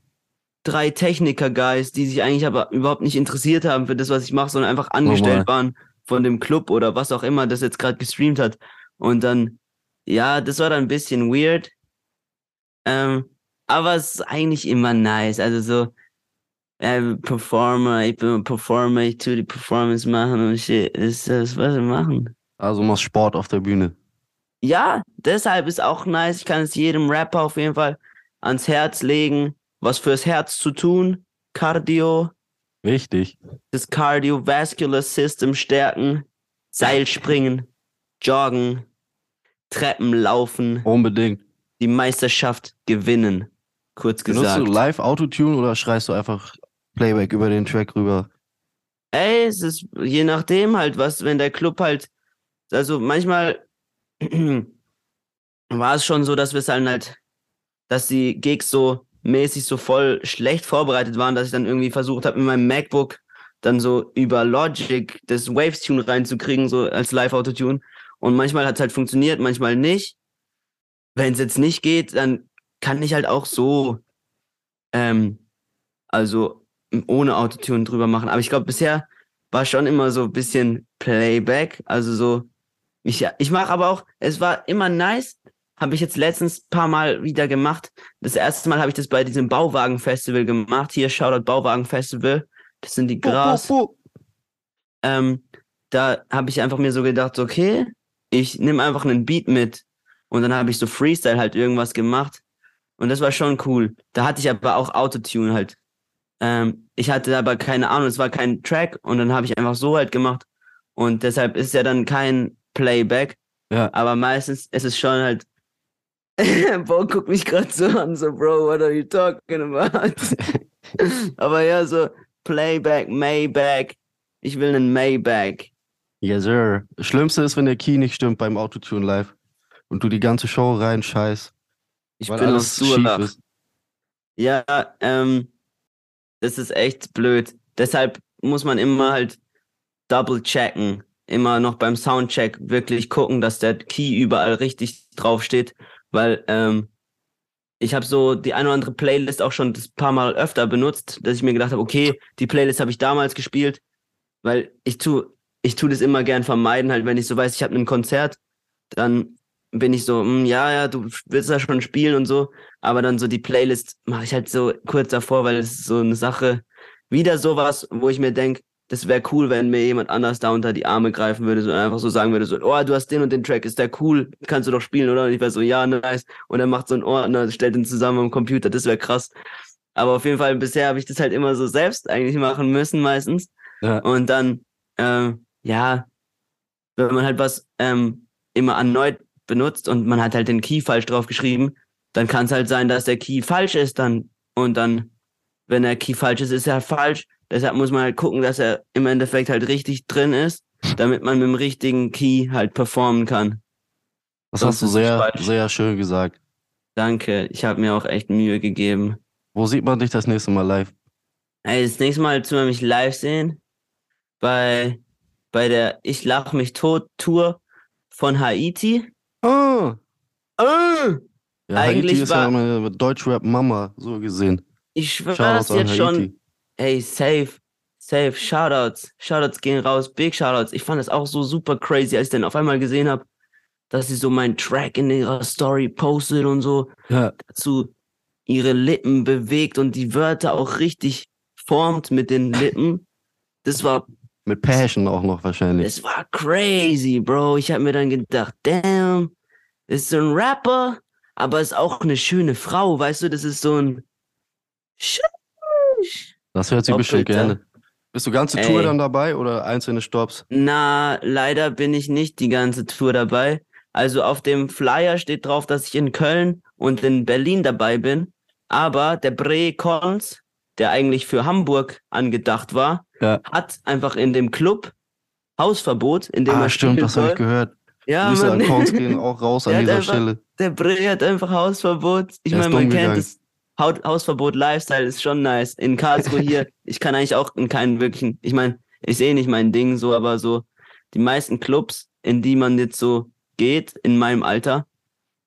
drei Techniker-Guys, die sich eigentlich aber überhaupt nicht interessiert haben für das, was ich mache, sondern einfach angestellt waren von dem Club oder was auch immer das jetzt gerade gestreamt hat. Und dann, ja, das war dann ein bisschen weird. Ähm, aber es ist eigentlich immer nice. Also so, äh, Performer, ich bin ein Performer, ich tue die Performance machen und shit. Das ist das, was wir machen. Also machst Sport auf der Bühne. Ja, deshalb ist auch nice. Ich kann es jedem Rapper auf jeden Fall ans Herz legen, was fürs Herz zu tun. Cardio, Wichtig. das Cardiovascular System stärken, Seilspringen, Joggen, Treppen laufen, Unbedingt. die Meisterschaft gewinnen. Kurz Benutzt gesagt. du live Autotune oder schreist du einfach Playback über den Track rüber? Ey, es ist je nachdem halt, was, wenn der Club halt, also manchmal war es schon so, dass wir es dann halt, dass die Gigs so mäßig so voll schlecht vorbereitet waren, dass ich dann irgendwie versucht habe, in meinem MacBook dann so über Logic das Waves-Tune reinzukriegen, so als Live-Autotune. Und manchmal hat es halt funktioniert, manchmal nicht. Wenn es jetzt nicht geht, dann kann ich halt auch so, ähm, also ohne Autotune drüber machen. Aber ich glaube, bisher war schon immer so ein bisschen Playback. Also so, ich, ich mache aber auch, es war immer nice, habe ich jetzt letztens paar Mal wieder gemacht. Das erste Mal habe ich das bei diesem Bauwagen-Festival gemacht. Hier, Shoutout Bauwagen-Festival. Das sind die Gras. Oh, oh, oh. Ähm, da habe ich einfach mir so gedacht, okay, ich nehme einfach einen Beat mit. Und dann habe ich so Freestyle halt irgendwas gemacht. Und das war schon cool. Da hatte ich aber auch Autotune halt. Ähm, ich hatte aber keine Ahnung, es war kein Track und dann habe ich einfach so halt gemacht. Und deshalb ist ja dann kein Playback. Ja. Aber meistens ist es schon halt. Bo guckt mich gerade so an, so, Bro, what are you talking about? aber ja, so Playback, Maybach. Ich will einen Maybach. Yes, sir. Das Schlimmste ist, wenn der Key nicht stimmt beim Autotune live und du die ganze Show rein scheiß, Ich weil bin auf Durlach. ist. Ja, ähm, das ist echt blöd. Deshalb muss man immer halt double checken. Immer noch beim Soundcheck wirklich gucken, dass der Key überall richtig draufsteht. Weil ähm, ich habe so die eine oder andere Playlist auch schon das paar Mal öfter benutzt, dass ich mir gedacht habe, okay, die Playlist habe ich damals gespielt, weil ich tu, ich tu das immer gern vermeiden, halt, wenn ich so weiß, ich habe ein Konzert, dann bin ich so, hm, ja, ja, du willst da schon spielen und so, aber dann so die Playlist mache ich halt so kurz davor, weil es ist so eine Sache, wieder sowas, wo ich mir denk, das wäre cool, wenn mir jemand anders da unter die Arme greifen würde so einfach so sagen würde, so, oh, du hast den und den Track, ist der cool, kannst du doch spielen, oder? Und ich wäre so, ja, nice. Und er macht so einen Ordner, stellt den zusammen am Computer, das wäre krass. Aber auf jeden Fall, bisher habe ich das halt immer so selbst eigentlich machen müssen, meistens. Ja. Und dann, ähm, ja, wenn man halt was ähm, immer erneut benutzt und man hat halt den Key falsch drauf geschrieben, dann kann es halt sein, dass der Key falsch ist dann. Und dann, wenn der Key falsch ist, ist er falsch. Deshalb muss man halt gucken, dass er im Endeffekt halt richtig drin ist, damit man mit dem richtigen Key halt performen kann. Das Sonst hast du sehr, sehr schön gesagt. Danke, ich habe mir auch echt Mühe gegeben. Wo sieht man dich das nächste Mal live? Ey, das nächste Mal zu mich live sehen bei, bei der Ich lach mich tot Tour von Haiti. Ah, Ah! ja, Eigentlich Haiti ist war- ja meine Deutschrap-Mama, so gesehen. Ich schwöre Shoutouts das an jetzt schon. Ey, safe, safe, Shoutouts. Shoutouts gehen raus, big Shoutouts. Ich fand das auch so super crazy, als ich dann auf einmal gesehen habe, dass sie so meinen Track in ihrer Story postet und so Ja, dazu ihre Lippen bewegt und die Wörter auch richtig formt mit den Lippen. Das war, mit Passion auch noch wahrscheinlich. das war crazy, Bro. Ich habe mir dann gedacht, damn, ist so ein Rapper, aber ist auch eine schöne Frau, weißt du? Das ist so ein. Das hört sie bestimmt gerne. Bist du ganze Tour Ey. dann dabei oder einzelne Stops? Na, leider bin ich nicht die ganze Tour dabei. Also auf dem Flyer steht drauf, dass ich in Köln und in Berlin dabei bin. Aber der Bre Cons, der eigentlich für Hamburg angedacht war, Ja. hat einfach in dem Club Hausverbot, in dem Ah, er stimmt, das habe ich gehört. Ja, Grüße Mann. an Korns gehen auch raus an dieser einfach- Stelle. Der Bre hat einfach Hausverbot. Ich meine, man kennt gegangen. das. Haut- Hausverbot Lifestyle ist schon nice. In Karlsruhe hier, ich kann eigentlich auch in keinen wirklichen, ich meine, ich sehe nicht mein Ding so, aber so die meisten Clubs, in die man jetzt so geht, in meinem Alter,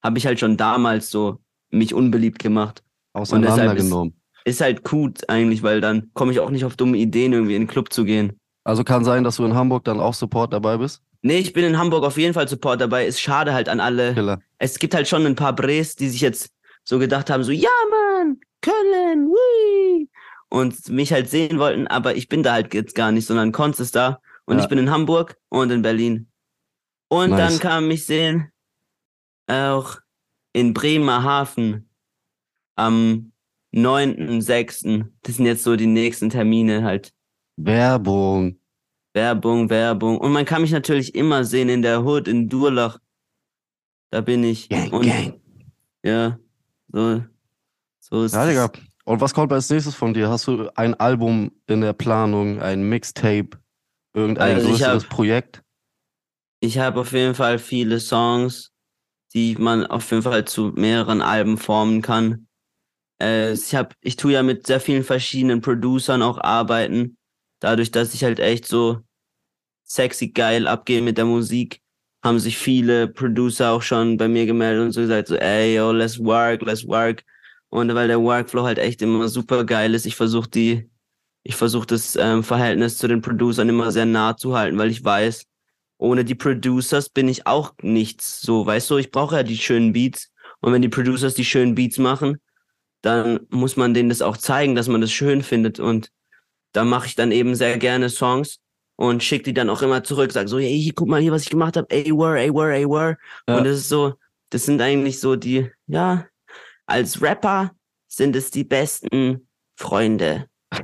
habe ich halt schon damals so mich unbeliebt gemacht. Auseinandergenommen. Ist halt gut eigentlich, weil dann komme ich auch nicht auf dumme Ideen, irgendwie in den Club zu gehen. Also kann sein, dass du in Hamburg dann auch Support dabei bist? Nee, ich bin in Hamburg auf jeden Fall Support dabei. Ist schade halt an alle. Killer. es gibt halt schon ein paar Bres, die sich jetzt so gedacht haben, so, ja, Mann, Köln, wui, und mich halt sehen wollten, aber ich bin da halt jetzt gar nicht, sondern Konz ist da und Ja. ich bin in Hamburg und in Berlin. Und Nice. dann kam mich sehen auch in Bremerhaven am 9.6. Das sind jetzt so die nächsten Termine halt. Werbung. Werbung, Werbung. Und man kann mich natürlich immer sehen in der Hood in Durlach. Da bin ich. Gang, und, gang. Ja, so, so ist Ja, es. Digga. Und was kommt als nächstes von dir? Hast du ein Album in der Planung, ein Mixtape, irgendein Also ich größeres hab- Projekt? Ich habe auf jeden Fall viele Songs, die man auf jeden Fall zu mehreren Alben formen kann. Äh, ich hab, ich tue ja mit sehr vielen verschiedenen Producern auch arbeiten. Dadurch, dass ich halt echt so sexy geil abgehe mit der Musik, haben sich viele Producer auch schon bei mir gemeldet und so gesagt, so, ey, yo, let's work, let's work. Und weil der Workflow halt echt immer super geil ist, ich versuche die, ich versuche das ähm, Verhältnis zu den Producern immer sehr nah zu halten, weil ich weiß, ohne die Producers bin ich auch nichts. So, weißt du, ich brauche ja die schönen Beats. Und wenn die Producers die schönen Beats machen, dann muss man denen das auch zeigen, dass man das schön findet. Und da mache ich dann eben sehr gerne Songs und schicke die dann auch immer zurück, sag so, hey, guck mal hier, was ich gemacht habe, ey, were, ey, were, ey, were. Ja. Und das ist so, das sind eigentlich so die, ja, als Rapper sind es die besten Freunde.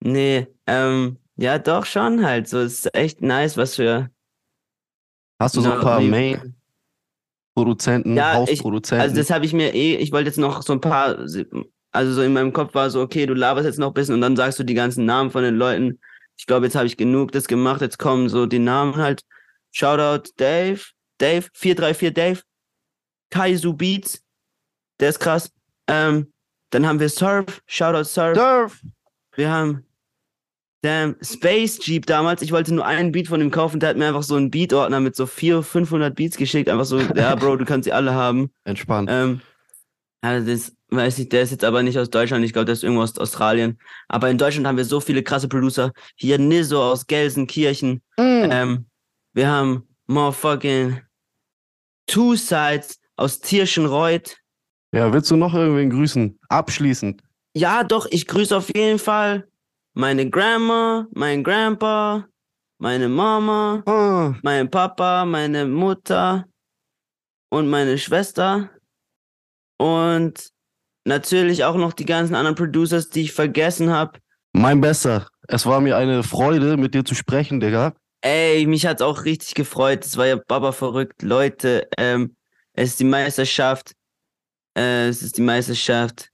nee, ähm, ja, doch schon halt. So, es ist echt nice, was für. Hast du so ein paar wie- Main-Produzenten, Ja, ich- Hausproduzenten? Also das habe ich mir eh, ich wollte jetzt noch so ein paar, also so in meinem Kopf war so, okay, du laberst jetzt noch ein bisschen und dann sagst du die ganzen Namen von den Leuten. Ich glaube, jetzt habe ich genug das gemacht, jetzt kommen so die Namen halt. Shoutout Dave, Dave, 434 Dave, Kaizu Beats, der ist krass. Ähm, dann haben wir Surf, Shoutout Surf. Surf! Wir haben Damn, Space Jeep damals. Ich wollte nur einen Beat von ihm kaufen. Der hat mir einfach so einen Beat-Ordner mit so 400, 500 Beats geschickt. Einfach so, ja, Bro, du kannst sie alle haben. Entspannt. Ähm, also das weiß ich, der ist jetzt aber nicht aus Deutschland. Ich glaube, der ist irgendwo aus Australien. Aber in Deutschland haben wir so viele krasse Producer. Hier Nizzo aus Gelsenkirchen. Mm. Ähm, wir haben motherfucking Two Sides aus Tirschenreuth. Ja, willst du noch irgendwen grüßen? Abschließend. Ja, doch, ich grüße auf jeden Fall meine Grandma, mein Grandpa, meine Mama, Ah, mein Papa, meine Mutter und meine Schwester. Und natürlich auch noch die ganzen anderen Producers, die ich vergessen habe. mein Bester. Es war mir eine Freude, mit dir zu sprechen, Digga. Ey, mich hat's auch richtig gefreut. Es war ja Baba verrückt. Leute, ähm, es ist die Meisterschaft. Äh, es ist die Meisterschaft.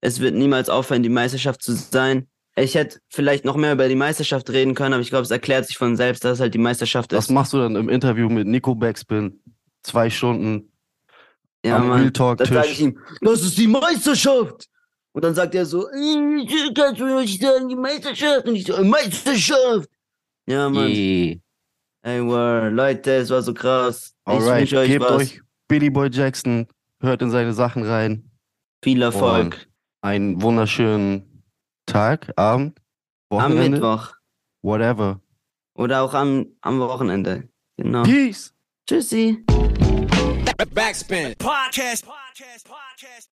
Es wird niemals aufhören, die Meisterschaft zu sein. Ich hätte vielleicht noch mehr über die Meisterschaft reden können, aber ich glaube, es erklärt sich von selbst, dass es halt die Meisterschaft Was ist. machst du dann im Interview mit Nico Backspin? Zwei Stunden Ja, am Real Mann. Talk Dann sage ich Tisch. ihm, das ist die Meisterschaft. Und dann sagt er so, "Äh, kannst du nicht sagen, die Meisterschaft? Und ich so, "Äh, Meisterschaft. Ja, Mann. Yeah. Ey, wow, Leute, es war so krass. Ich Alright, wünsche euch gebt was. euch Billy Boy Jackson, hört in seine Sachen rein. Viel Erfolg. Einen wunderschönen Tag, Abend, Am Wochenende, Mittwoch. whatever. Oder auch am, am Wochenende. Genau. Peace! Tschüssi. Backspin. Podcast. Podcast. Podcast.